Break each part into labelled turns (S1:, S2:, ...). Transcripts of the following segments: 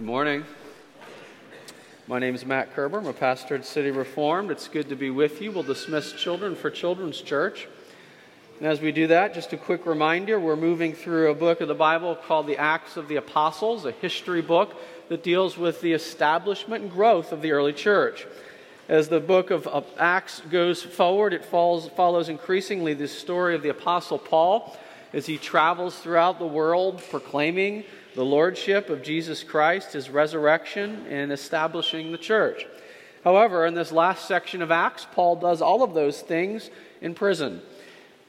S1: Good morning. My name is Matt Kerber. I'm a pastor at City Reformed. It's good to be with you. We'll dismiss children for Children's Church. And as we do that, just a quick reminder we're moving through a book of the Bible called the Acts of the Apostles, a history book that deals with the establishment and growth of the early church. As the book of Acts goes forward, it falls, follows increasingly the story of the Apostle Paul as he travels throughout the world proclaiming the lordship of Jesus Christ, his resurrection, and establishing the church. However, in this last section of Acts, Paul does all of those things in prison.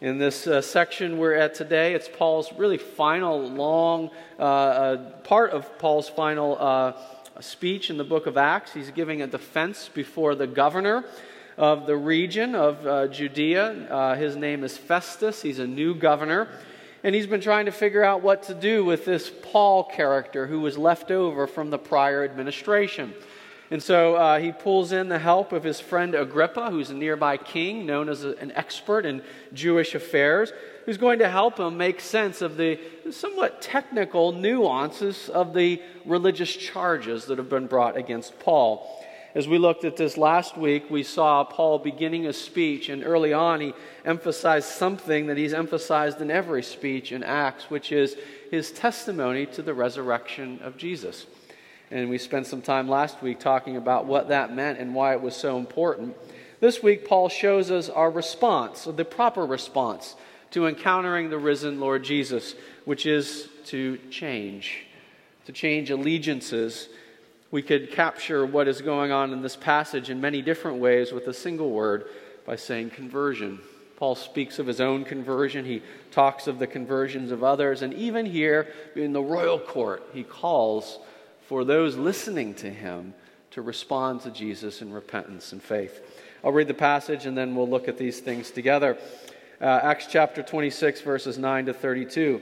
S1: In this uh, section we're at today, it's Paul's really final, long uh, uh, part of Paul's final uh, speech in the book of Acts. He's giving a defense before the governor of the region of uh, Judea. Uh, his name is Festus. He's a new governor. And he's been trying to figure out what to do with this Paul character who was left over from the prior administration. And so uh, he pulls in the help of his friend Agrippa, who's a nearby king, known as a, an expert in Jewish affairs, who's going to help him make sense of the somewhat technical nuances of the religious charges that have been brought against Paul. As we looked at this last week, we saw Paul beginning a speech, and early on he emphasized something that he's emphasized in every speech in Acts, which is his testimony to the resurrection of Jesus. And we spent some time last week talking about what that meant and why it was so important. This week, Paul shows us our response, the proper response to encountering the risen Lord Jesus, which is to change, to change allegiances we could capture what is going on in this passage in many different ways with a single word by saying conversion. Paul speaks of his own conversion, he talks of the conversions of others, and even here in the royal court, he calls for those listening to him to respond to Jesus in repentance and faith. I'll read the passage and then we'll look at these things together. Uh, Acts chapter 26, verses 9 to 32.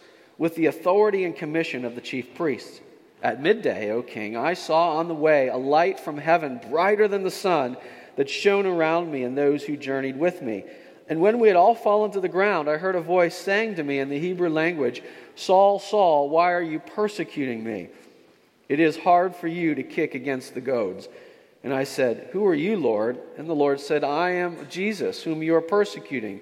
S1: with the authority and commission of the chief priests. At midday, O king, I saw on the way a light from heaven brighter than the sun that shone around me and those who journeyed with me. And when we had all fallen to the ground, I heard a voice saying to me in the Hebrew language, Saul, Saul, why are you persecuting me? It is hard for you to kick against the goads. And I said, Who are you, Lord? And the Lord said, I am Jesus, whom you are persecuting.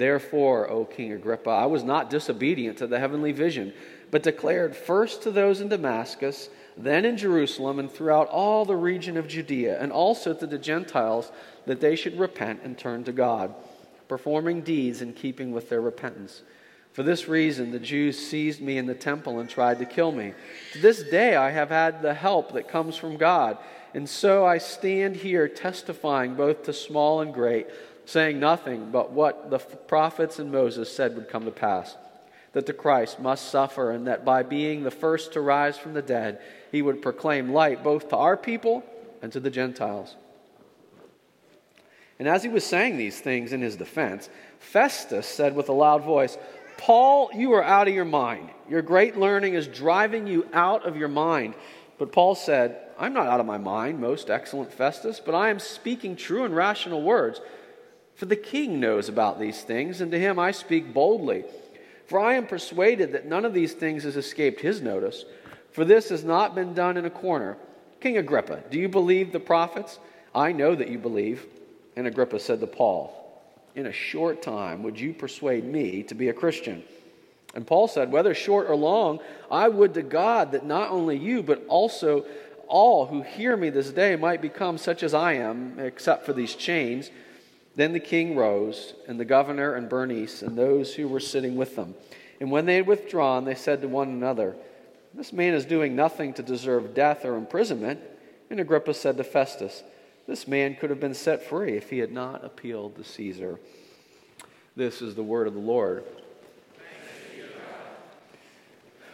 S1: Therefore, O King Agrippa, I was not disobedient to the heavenly vision, but declared first to those in Damascus, then in Jerusalem, and throughout all the region of Judea, and also to the Gentiles, that they should repent and turn to God, performing deeds in keeping with their repentance. For this reason, the Jews seized me in the temple and tried to kill me. To this day, I have had the help that comes from God. And so I stand here testifying both to small and great saying nothing but what the prophets and Moses said would come to pass that the Christ must suffer, and that by being the first to rise from the dead, he would proclaim light both to our people and to the Gentiles. And as he was saying these things in his defense, Festus said with a loud voice, Paul, you are out of your mind. Your great learning is driving you out of your mind. But Paul said, I'm not out of my mind, most excellent Festus, but I am speaking true and rational words. For the king knows about these things, and to him I speak boldly. For I am persuaded that none of these things has escaped his notice, for this has not been done in a corner. King Agrippa, do you believe the prophets? I know that you believe. And Agrippa said to Paul, In a short time would you persuade me to be a Christian? And Paul said, Whether short or long, I would to God that not only you, but also all who hear me this day might become such as I am, except for these chains. Then the king rose, and the governor and Bernice, and those who were sitting with them. And when they had withdrawn, they said to one another, This man is doing nothing to deserve death or imprisonment. And Agrippa said to Festus, This man could have been set free if he had not appealed to Caesar. This is the word of the Lord.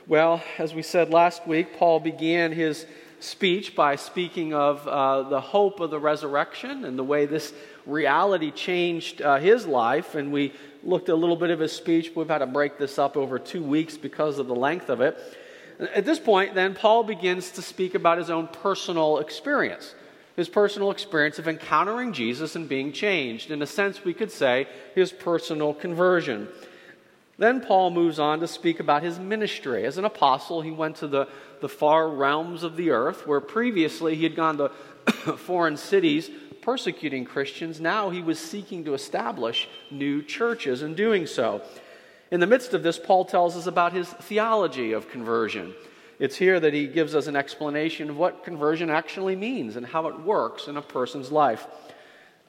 S1: Well, as we said last week, Paul began his speech by speaking of uh, the hope of the resurrection and the way this reality changed uh, his life. And we looked at a little bit of his speech. We've had to break this up over two weeks because of the length of it. At this point, then, Paul begins to speak about his own personal experience. His personal experience of encountering Jesus and being changed. In a sense, we could say his personal conversion. Then Paul moves on to speak about his ministry. As an apostle, he went to the, the far realms of the earth, where previously he had gone to foreign cities persecuting Christians. Now he was seeking to establish new churches and doing so. In the midst of this, Paul tells us about his theology of conversion. It's here that he gives us an explanation of what conversion actually means and how it works in a person's life.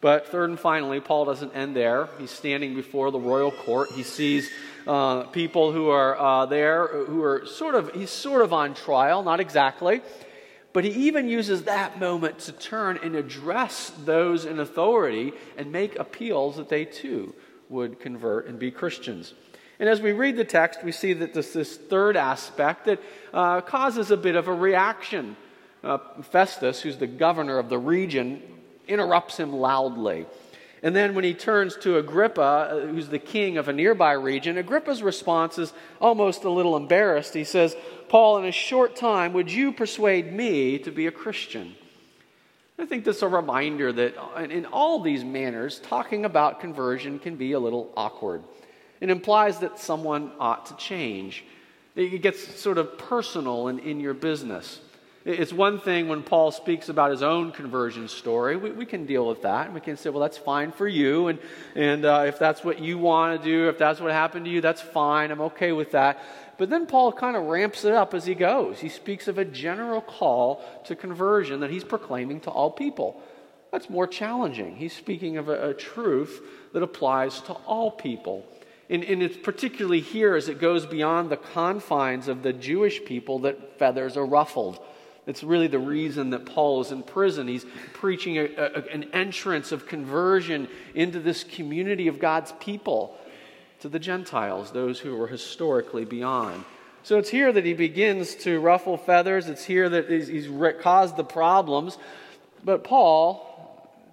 S1: But third and finally, Paul doesn't end there. He's standing before the royal court. He sees uh, people who are uh, there who are sort of, he's sort of on trial, not exactly. But he even uses that moment to turn and address those in authority and make appeals that they too would convert and be Christians. And as we read the text, we see that this, this third aspect that uh, causes a bit of a reaction. Uh, Festus, who's the governor of the region, interrupts him loudly. And then when he turns to Agrippa, uh, who's the king of a nearby region, Agrippa's response is almost a little embarrassed. He says, Paul, in a short time, would you persuade me to be a Christian? I think this is a reminder that in all these manners, talking about conversion can be a little awkward. It implies that someone ought to change. It gets sort of personal and in your business. It's one thing when Paul speaks about his own conversion story. We, we can deal with that. And We can say, well, that's fine for you. And, and uh, if that's what you want to do, if that's what happened to you, that's fine. I'm okay with that. But then Paul kind of ramps it up as he goes. He speaks of a general call to conversion that he's proclaiming to all people. That's more challenging. He's speaking of a, a truth that applies to all people. And, and, it's particularly here as it goes beyond the confines of the Jewish people that feathers are ruffled. It's really the reason that Paul is in prison. He's preaching a, a, an entrance of conversion into this community of God's people to the Gentiles, those who were historically beyond. So it's here that he begins to ruffle feathers. It's here that he's, he's caused the problems. But Paul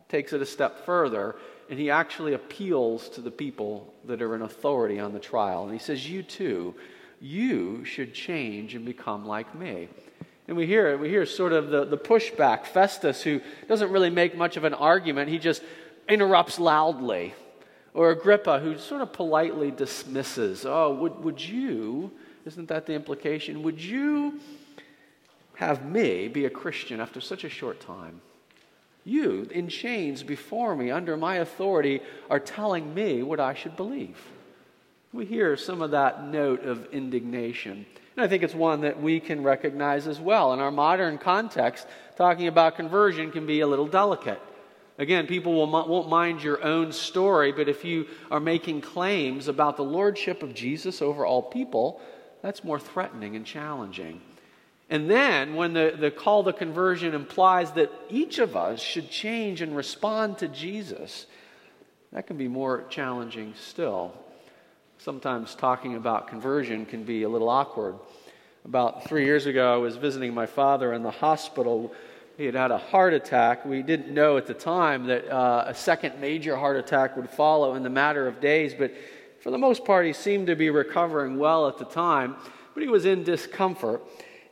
S1: takes it a step further and he actually appeals to the people that are in authority on the trial. And he says, You too, you should change and become like me. And we hear, we hear sort of the, the pushback. Festus, who doesn't really make much of an argument, he just interrupts loudly. Or Agrippa, who sort of politely dismisses, Oh, would, would you, isn't that the implication? Would you have me be a Christian after such a short time? You, in chains before me, under my authority, are telling me what I should believe. We hear some of that note of indignation. And I think it's one that we can recognize as well. In our modern context, talking about conversion can be a little delicate. Again, people will, won't mind your own story, but if you are making claims about the lordship of Jesus over all people, that's more threatening and challenging. And then, when the, the call to conversion implies that each of us should change and respond to Jesus, that can be more challenging still sometimes talking about conversion can be a little awkward. About three years ago, I was visiting my father in the hospital. He had had a heart attack. We didn't know at the time that uh, a second major heart attack would follow in the matter of days, but for the most part, he seemed to be recovering well at the time, but he was in discomfort.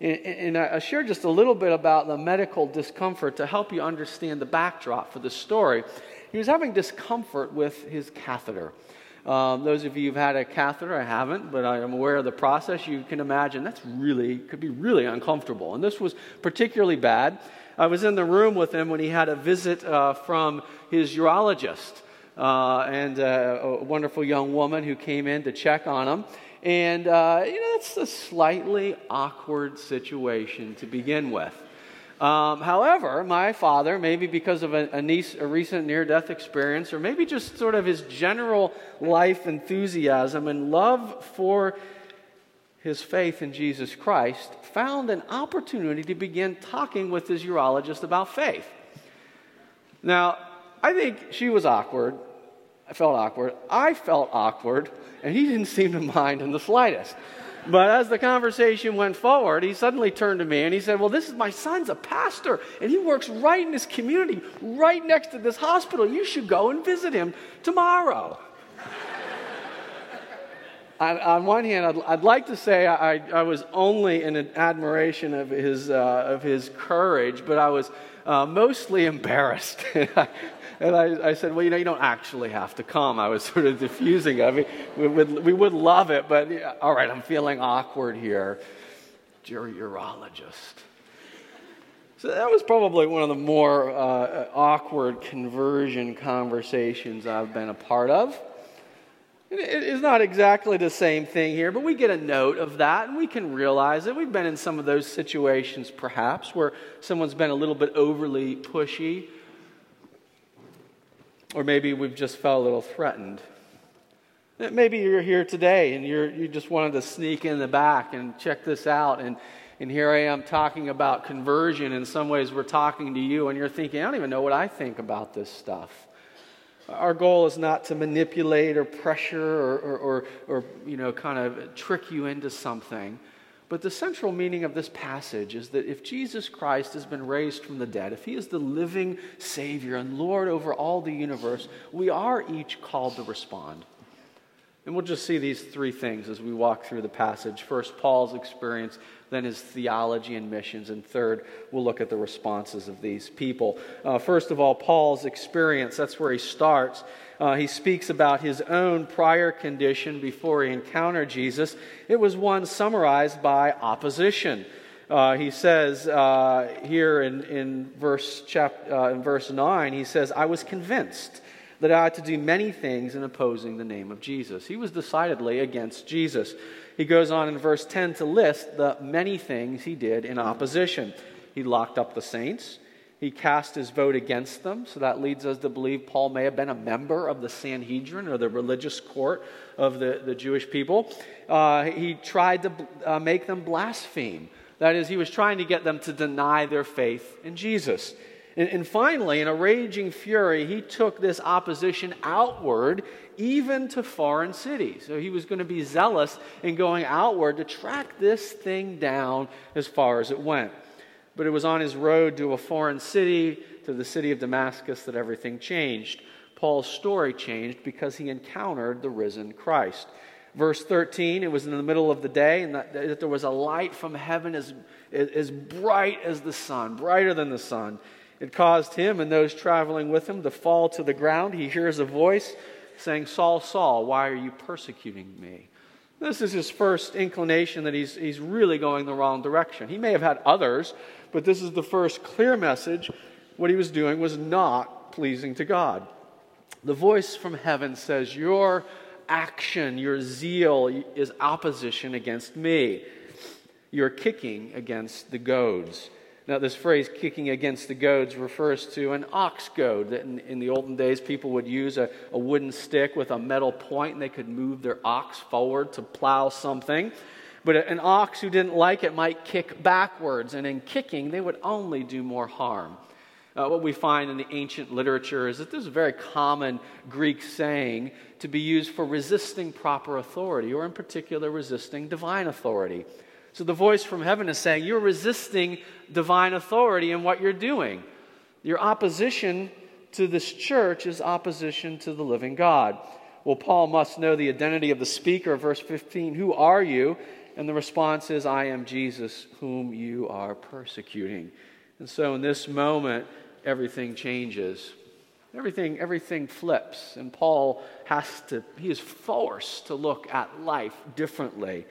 S1: And, and I shared just a little bit about the medical discomfort to help you understand the backdrop for the story. He was having discomfort with his catheter. Um, those of you who've had a catheter, I haven't, but I am aware of the process. You can imagine that's really, could be really uncomfortable. And this was particularly bad. I was in the room with him when he had a visit uh, from his urologist uh, and uh, a wonderful young woman who came in to check on him. And, uh, you know, it's a slightly awkward situation to begin with. Um, however, my father, maybe because of a, a, niece, a recent near death experience, or maybe just sort of his general life enthusiasm and love for his faith in Jesus Christ, found an opportunity to begin talking with his urologist about faith. Now, I think she was awkward. I felt awkward. I felt awkward, and he didn't seem to mind in the slightest. But as the conversation went forward, he suddenly turned to me and he said, Well, this is my son's a pastor, and he works right in this community, right next to this hospital. You should go and visit him tomorrow. on, on, one hand, I'd, I'd like to say I, I, was only in admiration of his, uh, of his courage, but I was uh, mostly embarrassed. And I, I, said, well, you know, you don't actually have to come. I was sort of diffusing. I mean, we would, we would love it, but yeah, all right, I'm feeling awkward here. You're a urologist. So that was probably one of the more uh, awkward conversion conversations I've been a part of. It is not exactly the same thing here, but we get a note of that and we can realize that we've been in some of those situations perhaps where someone's been a little bit overly pushy or maybe we've just felt a little threatened. Maybe you're here today and you're, you just wanted to sneak in the back and check this out. And, and here I am talking about conversion. In some ways, we're talking to you, and you're thinking, I don't even know what I think about this stuff. Our goal is not to manipulate or pressure or, or, or, or you know, kind of trick you into something. But the central meaning of this passage is that if Jesus Christ has been raised from the dead, if he is the living Savior and Lord over all the universe, we are each called to respond. And we'll just see these three things as we walk through the passage. First, Paul's experience, then his theology and missions, and third, we'll look at the responses of these people. Uh, first of all, Paul's experience, that's where he starts uh, he speaks about his own prior condition before he encountered Jesus. It was one summarized by opposition. Uh, he says uh, here in, in, verse chap, uh, in verse 9, he says, I was convinced that I had to do many things in opposing the name of Jesus. He was decidedly against Jesus. He goes on in verse 10 to list the many things he did in opposition. He locked up the saints. He cast his vote against them, so that leads us to believe Paul may have been a member of the Sanhedrin or the religious court of the, the Jewish people. Uh, he tried to uh, make them blaspheme. That is, he was trying to get them to deny their faith in Jesus. And, and finally, in a raging fury, he took this opposition outward, even to foreign cities. So he was going to be zealous in going outward to track this thing down as far as it went. But it was on his road to a foreign city, to the city of Damascus, that everything changed. Paul's story changed because he encountered the risen Christ. Verse 13, it was in the middle of the day, and that, that there was a light from heaven as, as bright as the sun, brighter than the sun. It caused him and those traveling with him to fall to the ground. He hears a voice saying, Saul, Saul, why are you persecuting me? This is his first inclination that he's, he's really going the wrong direction. He may have had others but this is the first clear message. What he was doing was not pleasing to God. The voice from heaven says, Your action, your zeal is opposition against me. You're kicking against the goads. Now, this phrase, kicking against the goads, refers to an ox goad. That in, in the olden days, people would use a, a wooden stick with a metal point and they could move their ox forward to plow something. But an ox who didn't like it might kick backwards, and in kicking, they would only do more harm. Uh, what we find in the ancient literature is that this is a very common Greek saying to be used for resisting proper authority, or in particular, resisting divine authority. So the voice from heaven is saying, You're resisting divine authority in what you're doing. Your opposition to this church is opposition to the living God. Well, Paul must know the identity of the speaker. Verse 15 Who are you? And the response is, I am Jesus, whom you are persecuting. And so in this moment, everything changes. Everything, everything flips. And Paul has to, he is forced to look at life differently.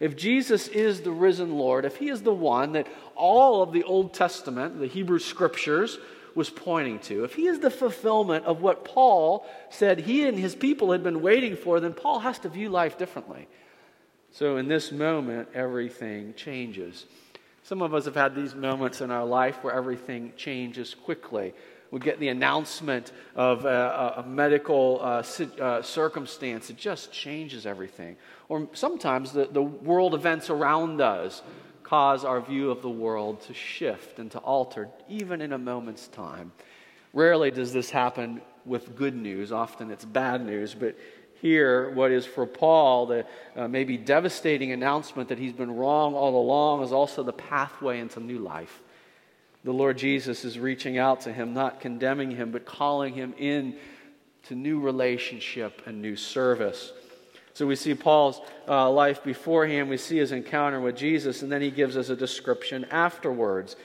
S1: If Jesus is the risen Lord, if he is the one that all of the Old Testament, the Hebrew scriptures, was pointing to, if he is the fulfillment of what Paul said he and his people had been waiting for, then Paul has to view life differently. So in this moment, everything changes. Some of us have had these moments in our life where everything changes quickly. We get the announcement of a, a medical uh, uh, circumstance, it just changes everything. Or sometimes the, the world events around us cause our view of the world to shift and to alter, even in a moment's time. Rarely does this happen with good news, often it's bad news, but here, what is for Paul the uh, maybe devastating announcement that he's been wrong all along is also the pathway into new life. The Lord Jesus is reaching out to him, not condemning him, but calling him in to new relationship and new service. So we see Paul's uh, life beforehand, we see his encounter with Jesus, and then he gives us a description afterwards.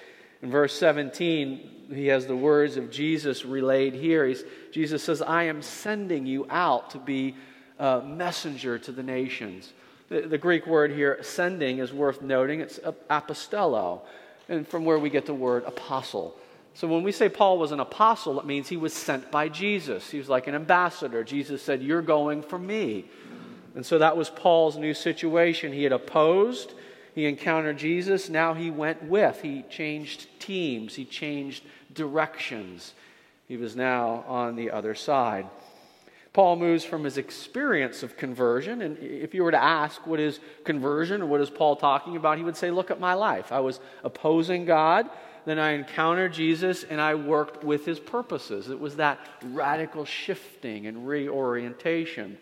S1: In verse 17, he has the words of Jesus relayed here. He's, Jesus says, I am sending you out to be a messenger to the nations. The, the Greek word here, sending, is worth noting. It's apostello, and from where we get the word apostle. So when we say Paul was an apostle, it means he was sent by Jesus. He was like an ambassador. Jesus said, You're going for me. And so that was Paul's new situation. He had opposed, he encountered Jesus, now he went with. He changed teams, he changed directions. He was now on the other side. Paul moves from his experience of conversion, and if you were to ask what is conversion or what is Paul talking about, he would say, Look at my life. I was opposing God, then I encountered Jesus, and I worked with his purposes. It was that radical shifting and reorientation.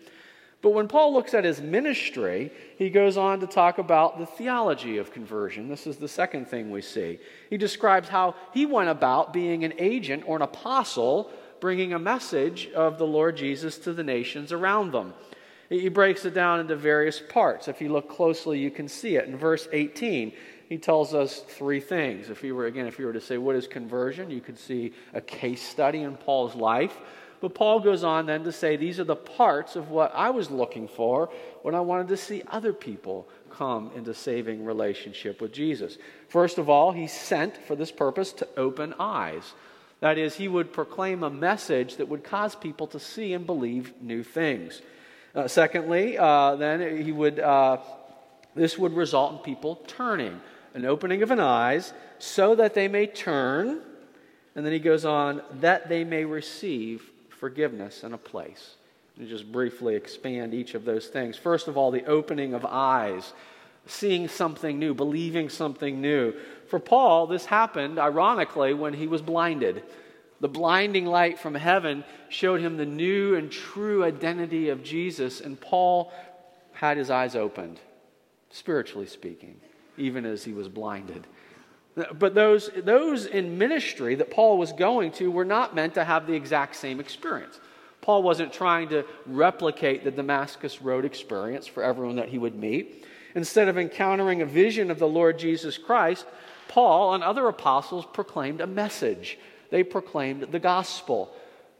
S1: But when Paul looks at his ministry, he goes on to talk about the theology of conversion. This is the second thing we see. He describes how he went about being an agent or an apostle, bringing a message of the Lord Jesus to the nations around them. He breaks it down into various parts. If you look closely, you can see it. In verse 18, he tells us three things. If you were, again, if you were to say, What is conversion? you could see a case study in Paul's life. But Paul goes on then to say these are the parts of what I was looking for when I wanted to see other people come into saving relationship with Jesus. First of all, he sent for this purpose to open eyes. That is, he would proclaim a message that would cause people to see and believe new things. Uh, secondly, uh, then he would, uh, this would result in people turning, an opening of an eyes, so that they may turn. And then he goes on, that they may receive forgiveness and a place. And just briefly expand each of those things. First of all, the opening of eyes, seeing something new, believing something new. For Paul, this happened, ironically, when he was blinded. The blinding light from heaven showed him the new and true identity of Jesus, and Paul had his eyes opened, spiritually speaking, even as he was blinded. But those, those in ministry that Paul was going to were not meant to have the exact same experience. Paul wasn't trying to replicate the Damascus Road experience for everyone that he would meet. Instead of encountering a vision of the Lord Jesus Christ, Paul and other apostles proclaimed a message. They proclaimed the gospel.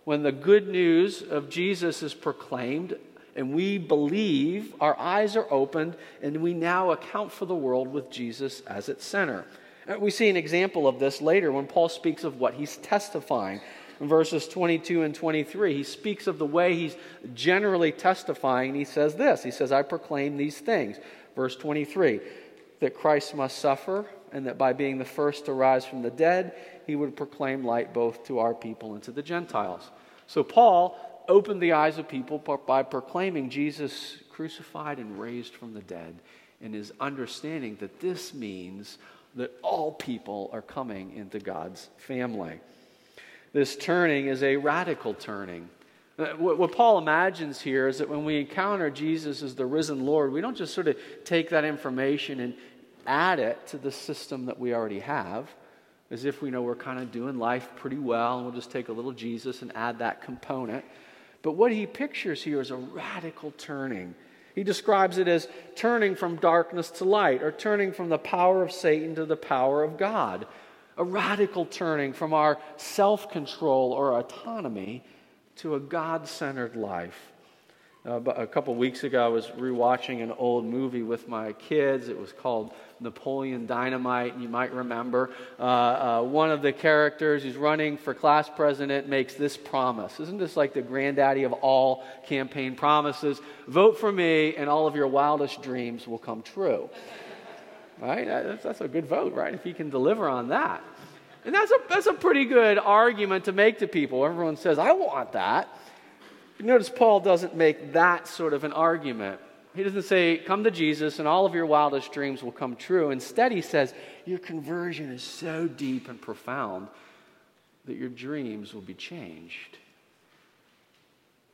S1: When the good news of Jesus is proclaimed and we believe, our eyes are opened, and we now account for the world with Jesus as its center. Uh, we see an example of this later when Paul speaks of what he's testifying. In verses 22 and 23, he speaks of the way he's generally testifying. He says this He says, I proclaim these things. Verse 23 that Christ must suffer, and that by being the first to rise from the dead, he would proclaim light both to our people and to the Gentiles. So Paul opened the eyes of people by proclaiming Jesus crucified and raised from the dead, and his understanding that this means that all people are coming into God's family. This turning is a radical turning. Uh, what, Paul imagines here is that when we encounter Jesus as the risen Lord, we don't just sort of take that information and add it to the system that we already have, as if we know we're kind of doing life pretty well and we'll just take a little Jesus and add that component. But what he pictures here is a radical turning he describes it as turning from darkness to light, or turning from the power of Satan to the power of God. A radical turning from our self control or autonomy to a God centered life. Uh, a couple weeks ago, I was rewatching an old movie with my kids. It was called Napoleon Dynamite. You might remember uh, uh, one of the characters who's running for class president makes this promise. Isn't this like the granddaddy of all campaign promises? Vote for me, and all of your wildest dreams will come true. right? That's, that's a good vote, right? If he can deliver on that. And that's a, that's a pretty good argument to make to people. Everyone says, I want that. Notice Paul doesn't make that sort of an argument. He doesn't say, Come to Jesus and all of your wildest dreams will come true. Instead, he says, Your conversion is so deep and profound that your dreams will be changed.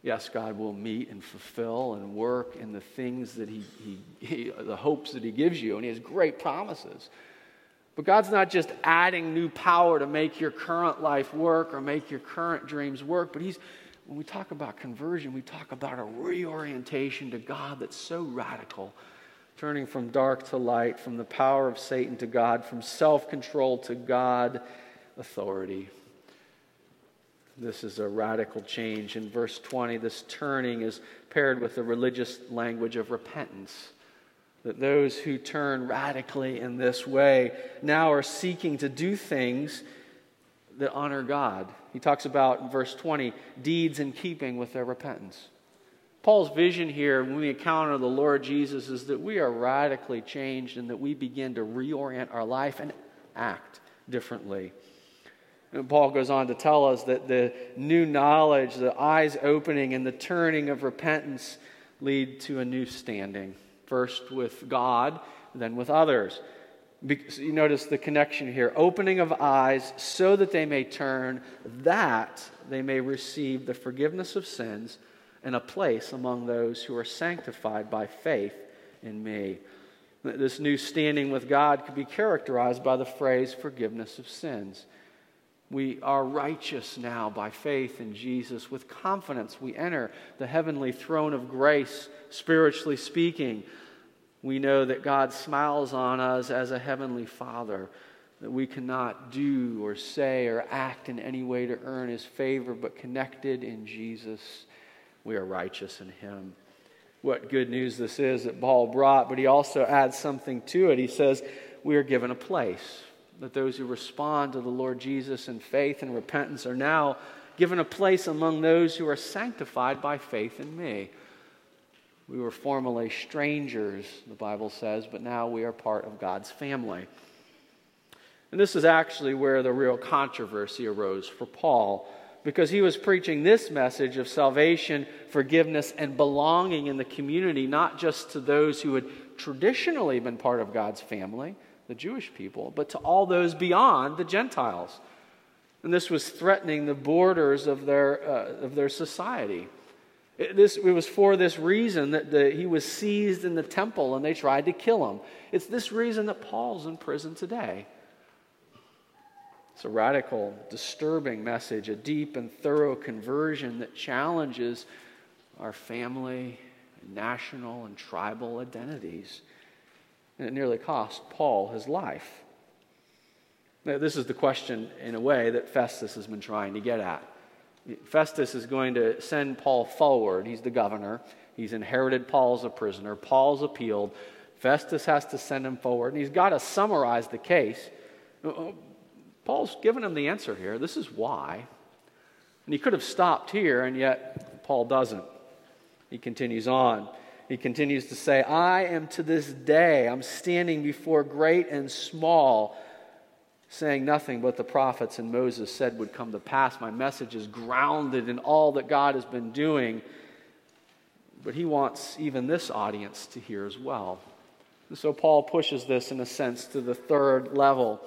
S1: Yes, God will meet and fulfill and work in the things that he, he, he, the hopes that He gives you, and He has great promises. But God's not just adding new power to make your current life work or make your current dreams work, but He's, when we talk about conversion, we talk about a reorientation to God that's so radical, turning from dark to light, from the power of Satan to God, from self control to God authority. This is a radical change. In verse 20, this turning is paired with the religious language of repentance. That those who turn radically in this way now are seeking to do things that honor God. He talks about verse 20 deeds in keeping with their repentance. Paul's vision here when we encounter the Lord Jesus is that we are radically changed and that we begin to reorient our life and act differently. And Paul goes on to tell us that the new knowledge, the eyes opening, and the turning of repentance lead to a new standing, first with God, then with others. You notice the connection here opening of eyes so that they may turn, that they may receive the forgiveness of sins and a place among those who are sanctified by faith in me. This new standing with God could be characterized by the phrase forgiveness of sins. We are righteous now by faith in Jesus. With confidence, we enter the heavenly throne of grace, spiritually speaking. We know that God smiles on us as a heavenly Father, that we cannot do or say or act in any way to earn His favor, but connected in Jesus, we are righteous in Him. What good news this is that Paul brought, but he also adds something to it. He says, We are given a place that those who respond to the Lord Jesus in faith and repentance are now given a place among those who are sanctified by faith in me. We were formerly strangers, the Bible says, but now we are part of God's family. And this is actually where the real controversy arose for Paul, because he was preaching this message of salvation, forgiveness, and belonging in the community, not just to those who had traditionally been part of God's family the Jewish people, but to all those beyond the Gentiles. And this was threatening the borders of their, uh, of their society. It, this, it was for this reason that the, he was seized in the temple and they tried to kill him. It's this reason that Paul's in prison today. It's a radical, disturbing message, a deep and thorough conversion that challenges our family, national, and tribal identities and it nearly cost Paul his life. Now, this is the question, in a way, that Festus has been trying to get at. Festus is going to send Paul forward. He's the governor. He's inherited Paul as a prisoner. Paul's appealed. Festus has to send him forward, and he's got to summarize the case. Uh, uh, Paul's given him the answer here. This is why. And he could have stopped here, and yet Paul doesn't. He continues on. He continues to say, I am to this day, I'm standing before great and small, saying nothing but the prophets and Moses said would come to pass. My message is grounded in all that God has been doing. But he wants even this audience to hear as well. And so Paul pushes this, in a sense, to the third level.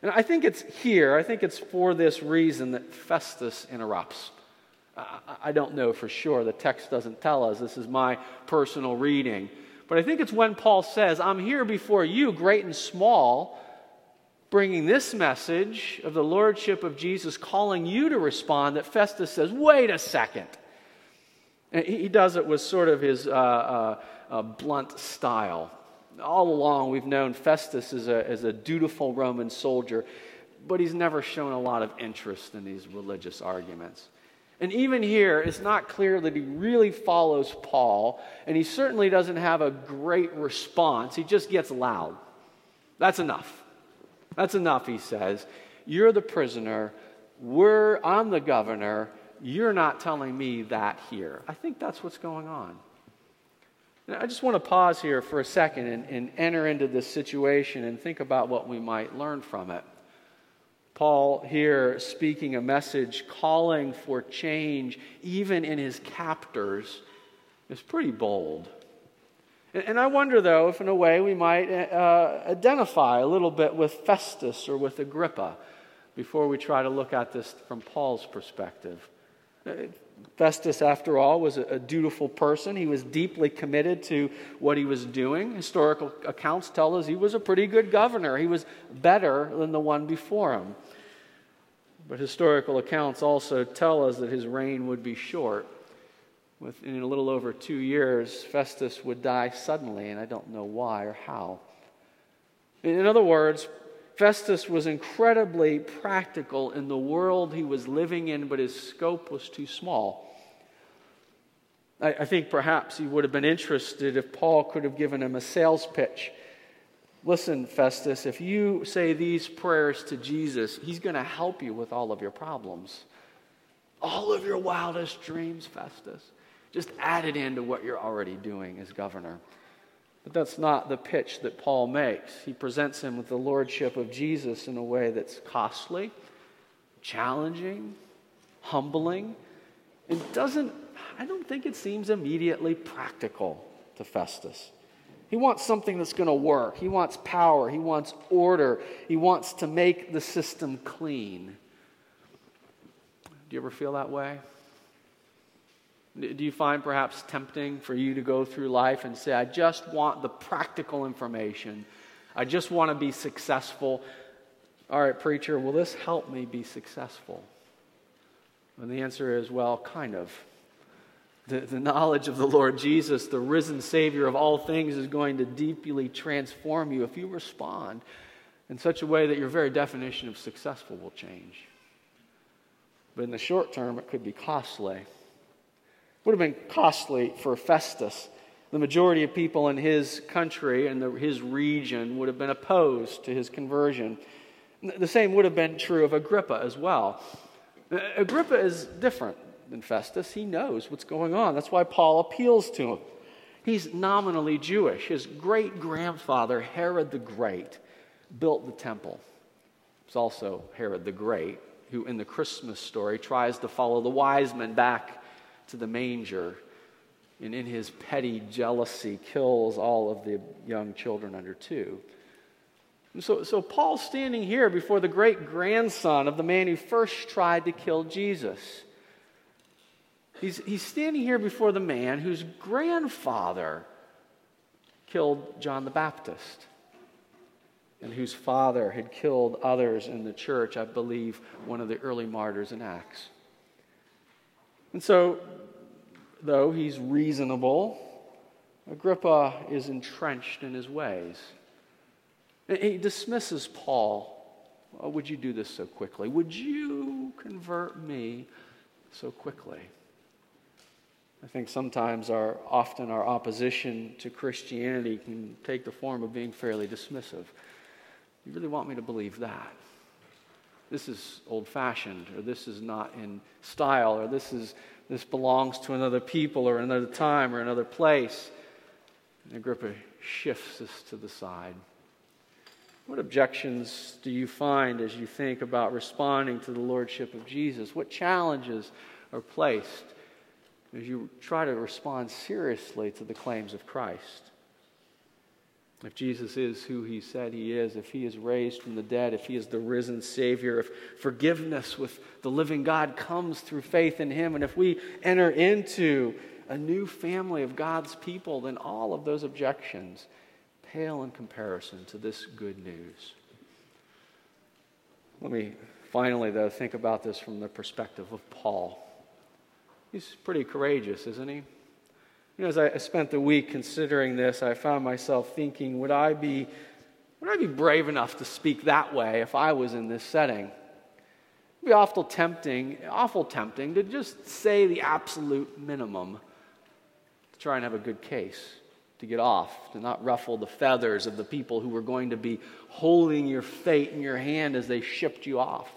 S1: And I think it's here, I think it's for this reason that Festus interrupts. I don't know for sure. The text doesn't tell us. This is my personal reading. But I think it's when Paul says, I'm here before you, great and small, bringing this message of the Lordship of Jesus, calling you to respond, that Festus says, Wait a second. And he does it with sort of his uh, uh, uh, blunt style. All along, we've known Festus as a, as a dutiful Roman soldier, but he's never shown a lot of interest in these religious arguments. And even here, it's not clear that he really follows Paul, and he certainly doesn't have a great response. He just gets loud. That's enough. That's enough, he says. You're the prisoner. We're, I'm the governor. You're not telling me that here. I think that's what's going on. I just want to pause here for a second and, and enter into this situation and think about what we might learn from it. Paul here speaking a message calling for change, even in his captors, is pretty bold. And I wonder, though, if in a way we might uh, identify a little bit with Festus or with Agrippa before we try to look at this from Paul's perspective. Festus, after all, was a, dutiful person. He was deeply committed to what he was doing. Historical accounts tell us he was a pretty good governor. He was better than the one before him. But historical accounts also tell us that his reign would be short. Within a little over two years, Festus would die suddenly, and I don't know why or how. In other words, Festus was incredibly practical in the world he was living in, but his scope was too small. I, I, think perhaps he would have been interested if Paul could have given him a sales pitch. Listen, Festus, if you say these prayers to Jesus, he's going to help you with all of your problems. All of your wildest dreams, Festus. Just add it into what you're already doing as governor. But that's not the pitch that Paul makes. He presents him with the lordship of Jesus in a way that's costly, challenging, humbling, and doesn't, I don't think it seems immediately practical to Festus. He wants something that's going to work. He wants power. He wants order. He wants to make the system clean. Do you ever feel that way? Do you find perhaps tempting for you to go through life and say, I just want the practical information? I just want to be successful. All right, preacher, will this help me be successful? And the answer is, well, kind of. The, the knowledge of the Lord Jesus, the risen Savior of all things, is going to deeply transform you if you respond in such a way that your very definition of successful will change. But in the short term, it could be costly would have been costly for Festus. The majority of people in his country and the, his region would have been opposed to his conversion. The same would have been true of Agrippa as well. Uh, Agrippa is different than Festus. He knows what's going on. That's why Paul appeals to him. He's nominally Jewish. His great grandfather, Herod the Great, built the temple. It's also Herod the Great, who in the Christmas story tries to follow the wise men back to the manger and in his petty jealousy kills all of the young children under two. And so, so Paul's standing here before the great grandson of the man who first tried to kill Jesus. He's, he's standing here before the man whose grandfather killed John the Baptist and whose father had killed others in the church, I believe one of the early martyrs in Acts. And so though he's reasonable, Agrippa is entrenched in his ways. he dismisses Paul. Oh, would you do this so quickly? Would you convert me so quickly? I think sometimes our often our opposition to Christianity can take the form of being fairly dismissive. You really want me to believe that? This is old fashioned, or this is not in style, or this is this belongs to another people or another time or another place. And Agrippa shifts this to the side. What objections do you find as you think about responding to the Lordship of Jesus? What challenges are placed as you try to respond seriously to the claims of Christ? If Jesus is who he said he is, if he is raised from the dead, if he is the risen Savior, if forgiveness with the living God comes through faith in him, and if we enter into a new family of God's people, then all of those objections pale in comparison to this good news. Let me finally, though, think about this from the perspective of Paul. He's pretty courageous, isn't he? You know, as I spent the week considering this, I found myself thinking, would I be, would I be brave enough to speak that way if I was in this setting? It'd be awful tempting, awful tempting to just say the absolute minimum to try and have a good case, to get off, to not ruffle the feathers of the people who were going to be holding your fate in your hand as they shipped you off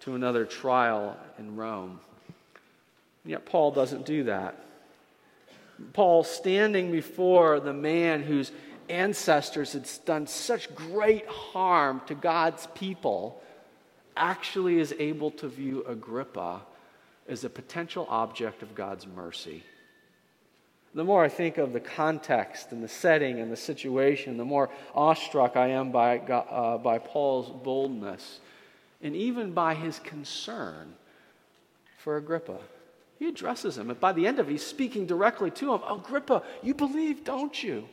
S1: to another trial in Rome. And yet, Paul doesn't do that. Paul standing before the man whose ancestors had done such great harm to God's people actually is able to view Agrippa as a potential object of God's mercy. The more I think of the context and the setting and the situation, the more awestruck I am by, uh, by Paul's boldness and even by his concern for Agrippa. He addresses him, and by the end of it, he's speaking directly to him oh, Agrippa, you believe, don't you?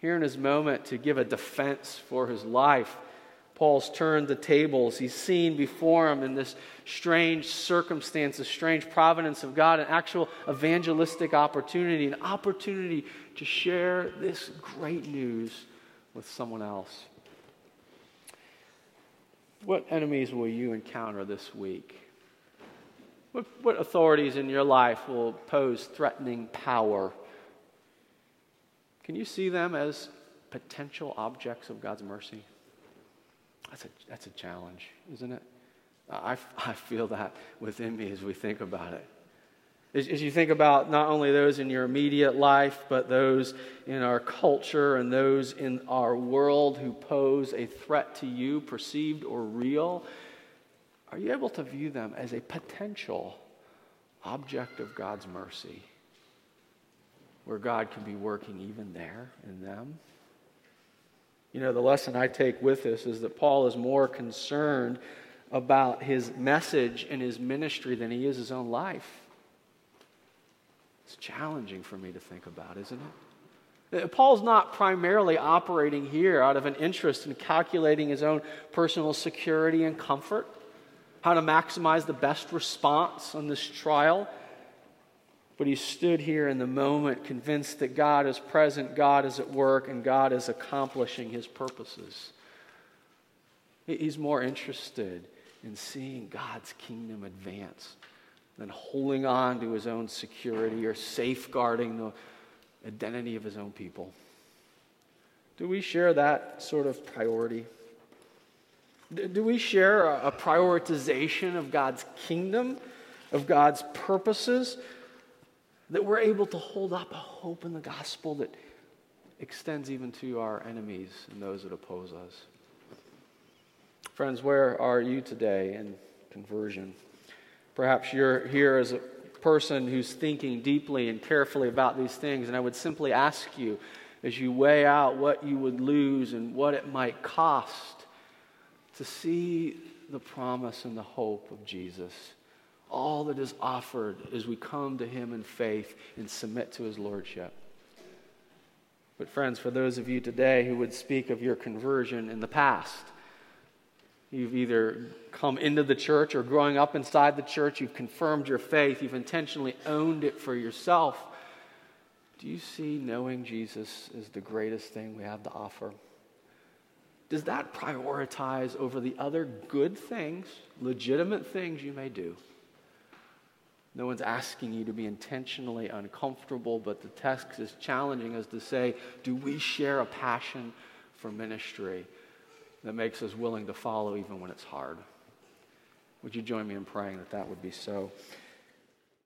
S1: Here in his moment to give a defense for his life, Paul's turned the tables. He's seen before him in this strange circumstance, a strange providence of God, an actual evangelistic opportunity, an opportunity to share this great news with someone else. What enemies will you encounter this week? What, what authorities in your life will pose threatening power? Can you see them as potential objects of God's mercy? That's a, that's a challenge, isn't it? I, I feel that within me as we think about it. As, as you think about not only those in your immediate life, but those in our culture and those in our world who pose a threat to you, perceived or real, are you able to view them as a potential object of God's mercy? Where God can be working even there in them? You know, the lesson I take with this is that Paul is more concerned about his message and his ministry than he is his own life. It's challenging for me to think about, isn't it? Uh, Paul's not primarily operating here out of an interest in calculating his own personal security and comfort, how to maximize the best response on this trial. But he stood here in the moment convinced that God is present, God is at work, and God is accomplishing his purposes. He's more interested in seeing God's kingdom advance than holding on to his own security or safeguarding the identity of his own people. Do we share that sort of priority? Do we share a prioritization of God's kingdom, of God's purposes? That we're able to hold up a hope in the gospel that extends even to our enemies and those that oppose us. Friends, where are you today in conversion? Perhaps you're here as a person who's thinking deeply and carefully about these things, and I would simply ask you as you weigh out what you would lose and what it might cost to see the promise and the hope of Jesus all that is offered as we come to Him in faith and submit to His Lordship. But, friends, for those of you today who would speak of your conversion in the past, you've either come into the church or growing up inside the church, you've confirmed your faith, you've intentionally owned it for yourself. Do you see knowing Jesus is the greatest thing we have to offer? Does that prioritize over the other good things, legitimate things you may do? No one's asking you to be intentionally uncomfortable, but the text is challenging us to say, do we share a passion for ministry that makes us willing to follow even when it's hard? Would you join me in praying that that would be so?